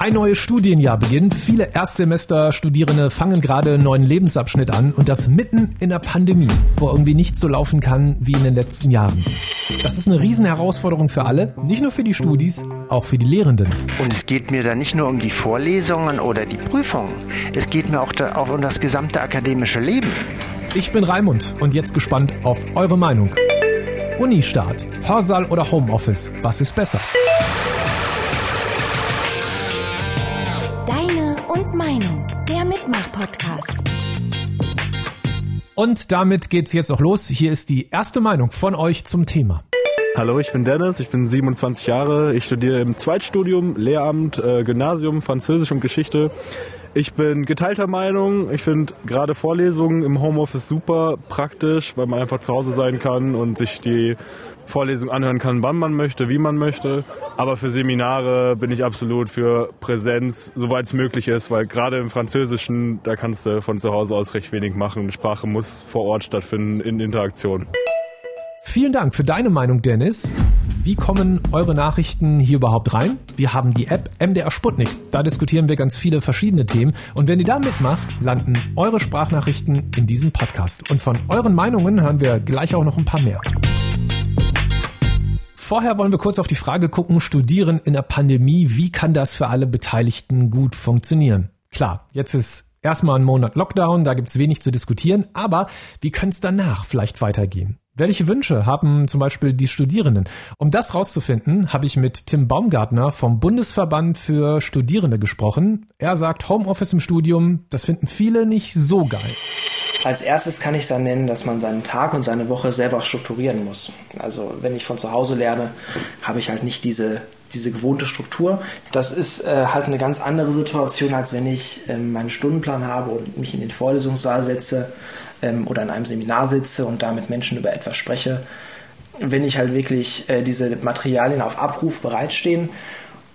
Ein neues Studienjahr beginnt. Viele Erstsemester-Studierende fangen gerade einen neuen Lebensabschnitt an und das mitten in der Pandemie, wo irgendwie nichts so laufen kann wie in den letzten Jahren. Das ist eine Riesenherausforderung für alle, nicht nur für die Studis, auch für die Lehrenden. Und es geht mir da nicht nur um die Vorlesungen oder die Prüfungen, es geht mir auch, da, auch um das gesamte akademische Leben. Ich bin Raimund und jetzt gespannt auf eure Meinung. Unistart, Hörsaal oder Homeoffice, was ist besser? Podcast. Und damit geht's jetzt auch los. Hier ist die erste Meinung von euch zum Thema. Hallo, ich bin Dennis, ich bin 27 Jahre, ich studiere im Zweitstudium Lehramt, äh, Gymnasium, Französisch und Geschichte. Ich bin geteilter Meinung. Ich finde gerade Vorlesungen im Homeoffice super praktisch, weil man einfach zu Hause sein kann und sich die Vorlesung anhören kann, wann man möchte, wie man möchte. Aber für Seminare bin ich absolut für Präsenz, soweit es möglich ist, weil gerade im Französischen, da kannst du von zu Hause aus recht wenig machen. Sprache muss vor Ort stattfinden in Interaktion. Vielen Dank für deine Meinung, Dennis. Wie kommen eure Nachrichten hier überhaupt rein? Wir haben die App MDR Sputnik. Da diskutieren wir ganz viele verschiedene Themen. Und wenn ihr da mitmacht, landen eure Sprachnachrichten in diesem Podcast. Und von euren Meinungen hören wir gleich auch noch ein paar mehr. Vorher wollen wir kurz auf die Frage gucken, studieren in der Pandemie, wie kann das für alle Beteiligten gut funktionieren? Klar, jetzt ist erstmal ein Monat Lockdown, da gibt's wenig zu diskutieren, aber wie könnte es danach vielleicht weitergehen? Welche Wünsche haben zum Beispiel die Studierenden? Um das rauszufinden, habe ich mit Tim Baumgartner vom Bundesverband für Studierende gesprochen. Er sagt, Homeoffice im Studium, das finden viele nicht so geil. Als erstes kann ich dann nennen, dass man seinen Tag und seine Woche selber strukturieren muss. Also wenn ich von zu Hause lerne, habe ich halt nicht diese, diese gewohnte Struktur. Das ist äh, halt eine ganz andere Situation, als wenn ich ähm, meinen Stundenplan habe und mich in den Vorlesungssaal setze ähm, oder in einem Seminar sitze und da mit Menschen über etwas spreche. Wenn ich halt wirklich äh, diese Materialien auf Abruf bereitstehen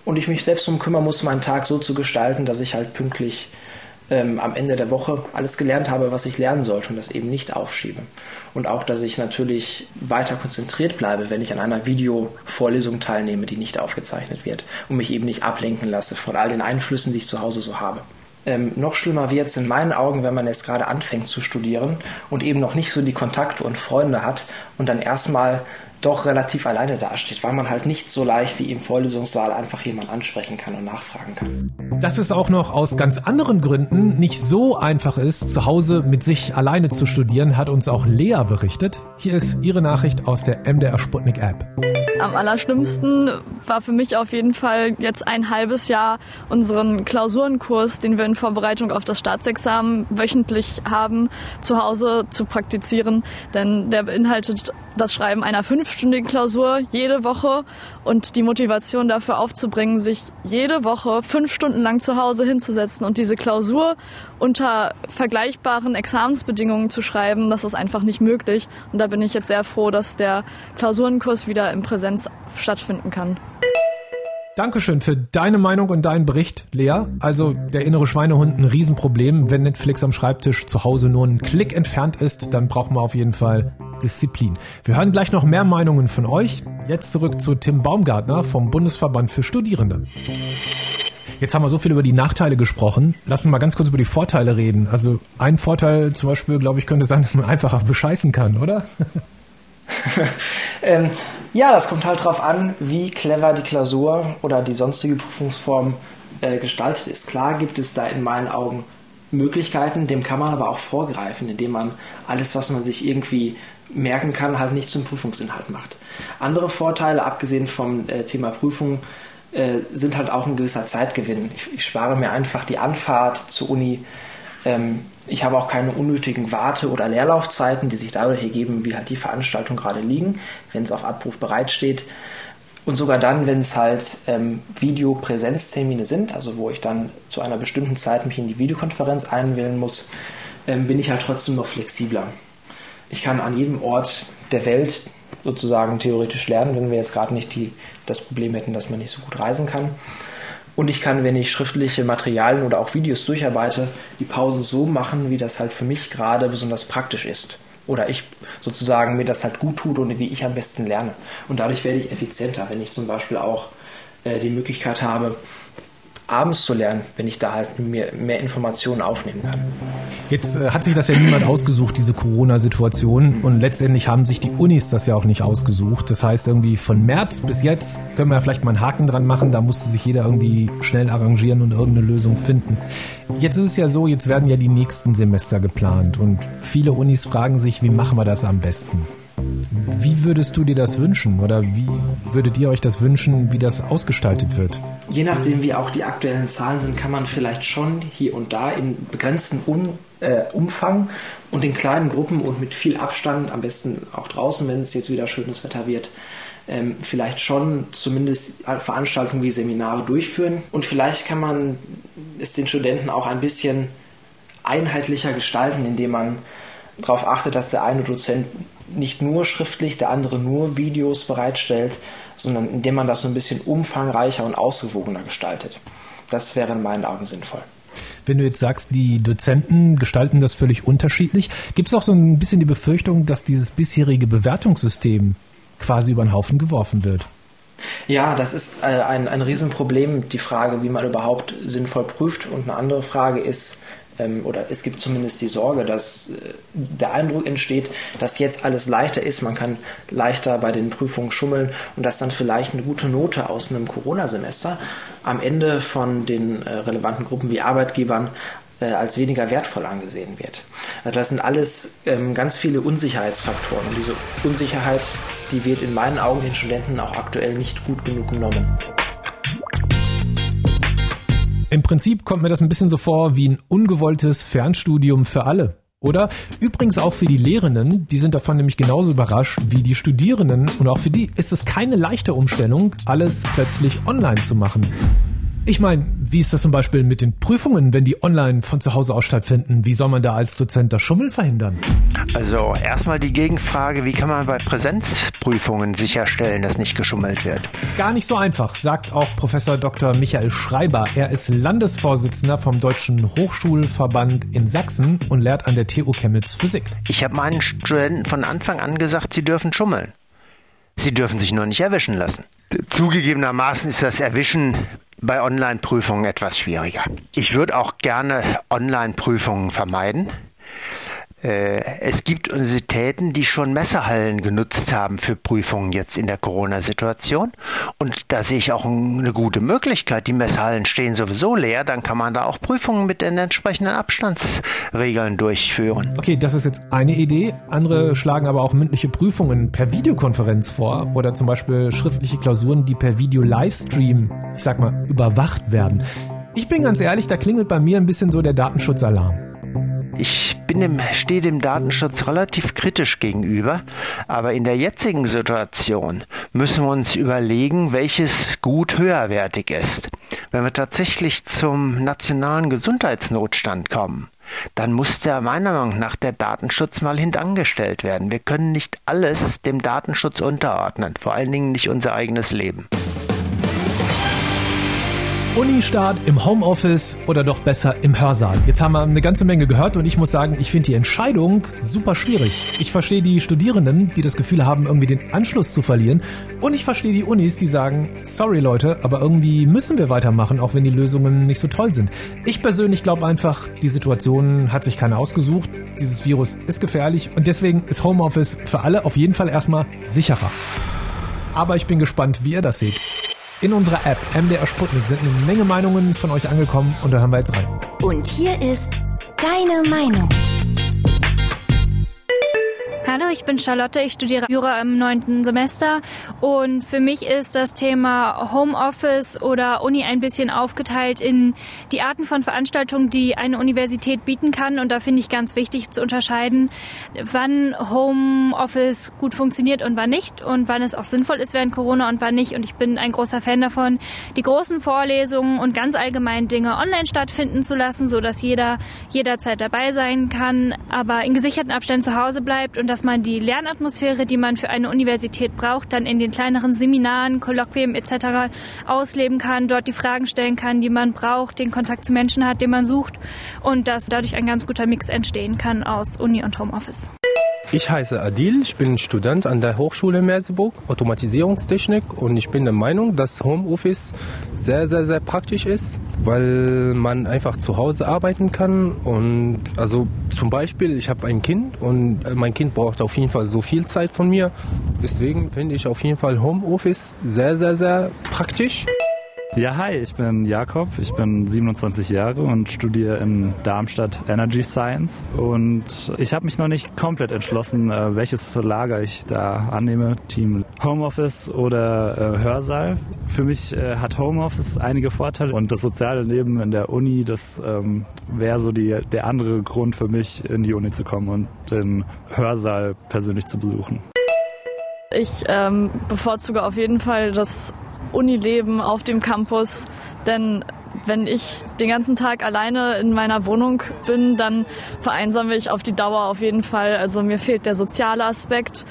und ich mich selbst darum kümmern muss, meinen Tag so zu gestalten, dass ich halt pünktlich ähm, am Ende der Woche alles gelernt habe, was ich lernen sollte und das eben nicht aufschiebe. Und auch, dass ich natürlich weiter konzentriert bleibe, wenn ich an einer Videovorlesung teilnehme, die nicht aufgezeichnet wird und mich eben nicht ablenken lasse von all den Einflüssen, die ich zu Hause so habe. Ähm, noch schlimmer wird es in meinen Augen, wenn man jetzt gerade anfängt zu studieren und eben noch nicht so die Kontakte und Freunde hat und dann erstmal doch relativ alleine dasteht, weil man halt nicht so leicht wie im Vorlesungssaal einfach jemand ansprechen kann und nachfragen kann. Dass es auch noch aus ganz anderen Gründen nicht so einfach ist, zu Hause mit sich alleine zu studieren, hat uns auch Lea berichtet. Hier ist ihre Nachricht aus der MDR Sputnik App. Am allerschlimmsten war für mich auf jeden Fall jetzt ein halbes Jahr unseren Klausurenkurs, den wir in Vorbereitung auf das Staatsexamen wöchentlich haben, zu Hause zu praktizieren. Denn der beinhaltet das Schreiben einer fünfstündigen Klausur jede Woche und die Motivation dafür aufzubringen, sich jede Woche fünf Stunden lang zu Hause hinzusetzen und diese Klausur unter vergleichbaren Examensbedingungen zu schreiben, das ist einfach nicht möglich. Und da bin ich jetzt sehr froh, dass der Klausurenkurs wieder in Präsenz stattfinden kann. Dankeschön für deine Meinung und deinen Bericht, Lea. Also der innere Schweinehund ein Riesenproblem. Wenn Netflix am Schreibtisch zu Hause nur einen Klick entfernt ist, dann brauchen wir auf jeden Fall Disziplin. Wir hören gleich noch mehr Meinungen von euch. Jetzt zurück zu Tim Baumgartner vom Bundesverband für Studierende. Jetzt haben wir so viel über die Nachteile gesprochen. Lass uns mal ganz kurz über die Vorteile reden. Also ein Vorteil zum Beispiel, glaube ich, könnte sein, dass man einfacher bescheißen kann, oder? ähm, ja, das kommt halt darauf an, wie clever die Klausur oder die sonstige Prüfungsform äh, gestaltet ist. Klar gibt es da in meinen Augen Möglichkeiten, dem kann man aber auch vorgreifen, indem man alles, was man sich irgendwie merken kann, halt nicht zum Prüfungsinhalt macht. Andere Vorteile, abgesehen vom äh, Thema Prüfung, äh, sind halt auch ein gewisser Zeitgewinn. Ich, ich, spare mir einfach die Anfahrt zur Uni. Ähm, ich habe auch keine unnötigen Warte- oder Leerlaufzeiten, die sich dadurch ergeben, wie halt die Veranstaltung gerade liegen, wenn es auf Abruf bereitsteht. Und sogar dann, wenn es halt ähm, Videopräsenztermine sind, also wo ich dann zu einer bestimmten Zeit mich in die Videokonferenz einwählen muss, ähm, bin ich halt trotzdem noch flexibler. Ich kann an jedem Ort der Welt sozusagen theoretisch lernen, wenn wir jetzt gerade nicht die, das Problem hätten, dass man nicht so gut reisen kann. Und ich kann, wenn ich schriftliche Materialien oder auch Videos durcharbeite, die Pausen so machen, wie das halt für mich gerade besonders praktisch ist oder ich sozusagen mir das halt gut tut und wie ich am besten lerne. Und dadurch werde ich effizienter, wenn ich zum Beispiel auch äh, die Möglichkeit habe, abends zu lernen, wenn ich da halt mehr, mehr Informationen aufnehmen kann. Jetzt äh, hat sich das ja niemand ausgesucht, diese Corona-Situation. Und letztendlich haben sich die Unis das ja auch nicht ausgesucht. Das heißt, irgendwie von März bis jetzt können wir vielleicht mal einen Haken dran machen. Da musste sich jeder irgendwie schnell arrangieren und irgendeine Lösung finden. Jetzt ist es ja so, jetzt werden ja die nächsten Semester geplant. Und viele Unis fragen sich, wie machen wir das am besten? Wie würdest du dir das wünschen oder wie würdet ihr euch das wünschen, wie das ausgestaltet wird? Je nachdem, wie auch die aktuellen Zahlen sind, kann man vielleicht schon hier und da in begrenztem Un äh, Umfang und in kleinen Gruppen und mit viel Abstand, am besten auch draußen, wenn es jetzt wieder schönes Wetter wird, ähm, vielleicht schon zumindest Veranstaltungen wie Seminare durchführen. Und vielleicht kann man es den Studenten auch ein bisschen einheitlicher gestalten, indem man darauf achtet, dass der eine Dozent nicht nur schriftlich, der andere nur Videos bereitstellt, sondern indem man das so ein bisschen umfangreicher und ausgewogener gestaltet. Das wäre in meinen Augen sinnvoll. Wenn du jetzt sagst, die Dozenten gestalten das völlig unterschiedlich, gibt es auch so ein bisschen die Befürchtung, dass dieses bisherige Bewertungssystem quasi über den Haufen geworfen wird? Ja, das ist äh, ein, ein Riesenproblem, die Frage, wie man überhaupt sinnvoll prüft. Und eine andere Frage ist, ähm, oder es gibt zumindest die Sorge, dass äh, der Eindruck entsteht, dass jetzt alles leichter ist, man kann leichter bei den Prüfungen schummeln und dass dann vielleicht eine gute Note aus einem Corona-Semester am Ende von den äh, relevanten Gruppen wie Arbeitgebern äh, als weniger wertvoll angesehen wird. Also das sind alles ähm, ganz viele Unsicherheitsfaktoren und diese Unsicherheit, die wird in meinen Augen den Studenten auch aktuell nicht gut genug genommen. Im Prinzip kommt mir das ein bisschen so vor wie ein ungewolltes Fernstudium für alle. Oder übrigens auch für die Lehrenden, die sind davon nämlich genauso überrascht wie die Studierenden und auch für die ist es keine leichte Umstellung, alles plötzlich online zu machen. Ich meine, wie ist das zum Beispiel mit den Prüfungen, wenn die online von zu Hause aus stattfinden? Wie soll man da als Dozent das Schummeln verhindern? Also erstmal die Gegenfrage, wie kann man bei Präsenzprüfungen sicherstellen, dass nicht geschummelt wird? Gar nicht so einfach, sagt auch Professor Dr. Michael Schreiber. Er ist Landesvorsitzender vom Deutschen Hochschulverband in Sachsen und lehrt an der TU Chemnitz Physik. Ich habe meinen Studenten von Anfang an gesagt, sie dürfen schummeln. Sie dürfen sich nur nicht erwischen lassen. Zugegebenermaßen ist das Erwischen bei Online-Prüfungen etwas schwieriger. Ich würde auch gerne Online-Prüfungen vermeiden. Äh, es gibt Universitäten, die schon Messehallen genutzt haben für Prüfungen jetzt in der Corona-Situation. Und da sehe ich auch eine gute Möglichkeit. Die Messehallen stehen sowieso leer, dann kann man da auch Prüfungen mit den entsprechenden Abstandsregeln durchführen. Okay, das ist jetzt eine Idee. Andere schlagen aber auch mündliche Prüfungen per Videokonferenz vor oder zum Beispiel schriftliche Klausuren, die per Video-Livestream, ich sag mal, überwacht werden. Ich bin ganz ehrlich, da klingelt bei mir ein bisschen so der Datenschutzalarm. Ich bin dem, stehe dem Datenschutz relativ kritisch gegenüber, aber in der jetzigen Situation müssen wir uns überlegen, welches Gut höherwertig ist. Wenn wir tatsächlich zum nationalen Gesundheitsnotstand kommen, dann muss der meiner Meinung nach der Datenschutz mal hintangestellt werden. Wir können nicht alles dem Datenschutz unterordnen, vor allen Dingen nicht unser eigenes Leben. Uni-Start im Homeoffice oder doch besser im Hörsaal. Jetzt haben wir eine ganze Menge gehört und ich muss sagen, ich finde die Entscheidung super schwierig. Ich verstehe die Studierenden, die das Gefühl haben, irgendwie den Anschluss zu verlieren. Und ich verstehe die Unis, die sagen, sorry Leute, aber irgendwie müssen wir weitermachen, auch wenn die Lösungen nicht so toll sind. Ich persönlich glaube einfach, die Situation hat sich keiner ausgesucht. Dieses Virus ist gefährlich und deswegen ist Homeoffice für alle auf jeden Fall erstmal sicherer. Aber ich bin gespannt, wie ihr das seht. In unserer App MDR Sputnik sind eine Menge Meinungen von euch angekommen und da hören wir jetzt rein. Und hier ist deine Meinung. Hallo, ich bin Charlotte, ich studiere Jura im neunten Semester. Und für mich ist das Thema Homeoffice oder Uni ein bisschen aufgeteilt in die Arten von Veranstaltungen, die eine Universität bieten kann. Und da finde ich ganz wichtig zu unterscheiden, wann Homeoffice gut funktioniert und wann nicht. Und wann es auch sinnvoll ist während Corona und wann nicht. Und ich bin ein großer Fan davon, die großen Vorlesungen und ganz allgemein Dinge online stattfinden zu lassen, so dass jeder jederzeit dabei sein kann, aber in gesicherten Abständen zu Hause bleibt und das man die Lernatmosphäre, die man für eine Universität braucht, dann in den kleineren Seminaren, Kolloquien etc. ausleben kann, dort die Fragen stellen kann, die man braucht, den Kontakt zu Menschen hat, den man sucht und dass dadurch ein ganz guter Mix entstehen kann aus Uni und Homeoffice. Ich heiße Adil, ich bin Student an der Hochschule Merseburg, Automatisierungstechnik und ich bin der Meinung, dass Homeoffice sehr, sehr, sehr praktisch ist, weil man einfach zu Hause arbeiten kann und also zum Beispiel, ich habe ein Kind und mein Kind braucht auf jeden Fall so viel Zeit von mir. Deswegen finde ich auf jeden Fall Homeoffice sehr, sehr, sehr praktisch. Ja, hi, ich bin Jakob, ich bin 27 Jahre und studiere in Darmstadt Energy Science und ich habe mich noch nicht komplett entschlossen, äh, welches Lager ich da annehme, Team Homeoffice oder äh, Hörsaal. Für mich äh, hat Homeoffice einige Vorteile und das soziale Leben in der Uni, das ähm, wäre so die, der andere Grund für mich, in die Uni zu kommen und den Hörsaal persönlich zu besuchen. Ich ähm, bevorzuge auf jeden Fall das Unileben auf dem Campus, denn wenn ich den ganzen Tag alleine in meiner Wohnung bin, dann vereinsame ich auf die Dauer auf jeden Fall. Also mir fehlt der soziale Aspekt.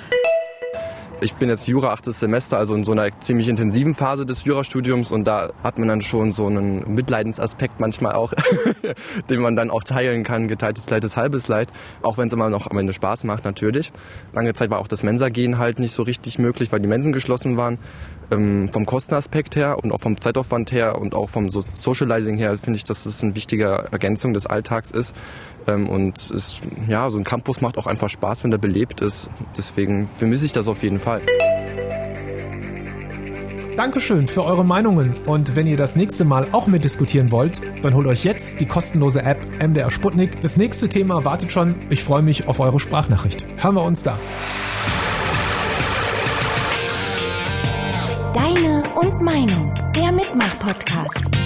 Ich bin jetzt Jura achtes Semester, also in so einer ziemlich intensiven Phase des Jurastudiums und da hat man dann schon so einen Mitleidensaspekt manchmal auch, den man dann auch teilen kann. Geteiltes Leid ist halbes Leid, auch wenn es immer noch am Ende Spaß macht natürlich. Lange Zeit war auch das Mensa-Gehen halt nicht so richtig möglich, weil die Mensen geschlossen waren. Ähm, vom Kostenaspekt her und auch vom Zeitaufwand her und auch vom so Socializing her finde ich, dass das eine wichtige Ergänzung des Alltags ist. Ähm, und es, ja, so ein Campus macht auch einfach Spaß, wenn der belebt ist. Deswegen vermisse ich das auf jeden Fall. Dankeschön für eure Meinungen und wenn ihr das nächste Mal auch mitdiskutieren wollt, dann holt euch jetzt die kostenlose App MDR Sputnik. Das nächste Thema wartet schon. Ich freue mich auf eure Sprachnachricht. Hören wir uns da. Deine und Meinung, der Mitmach-Podcast.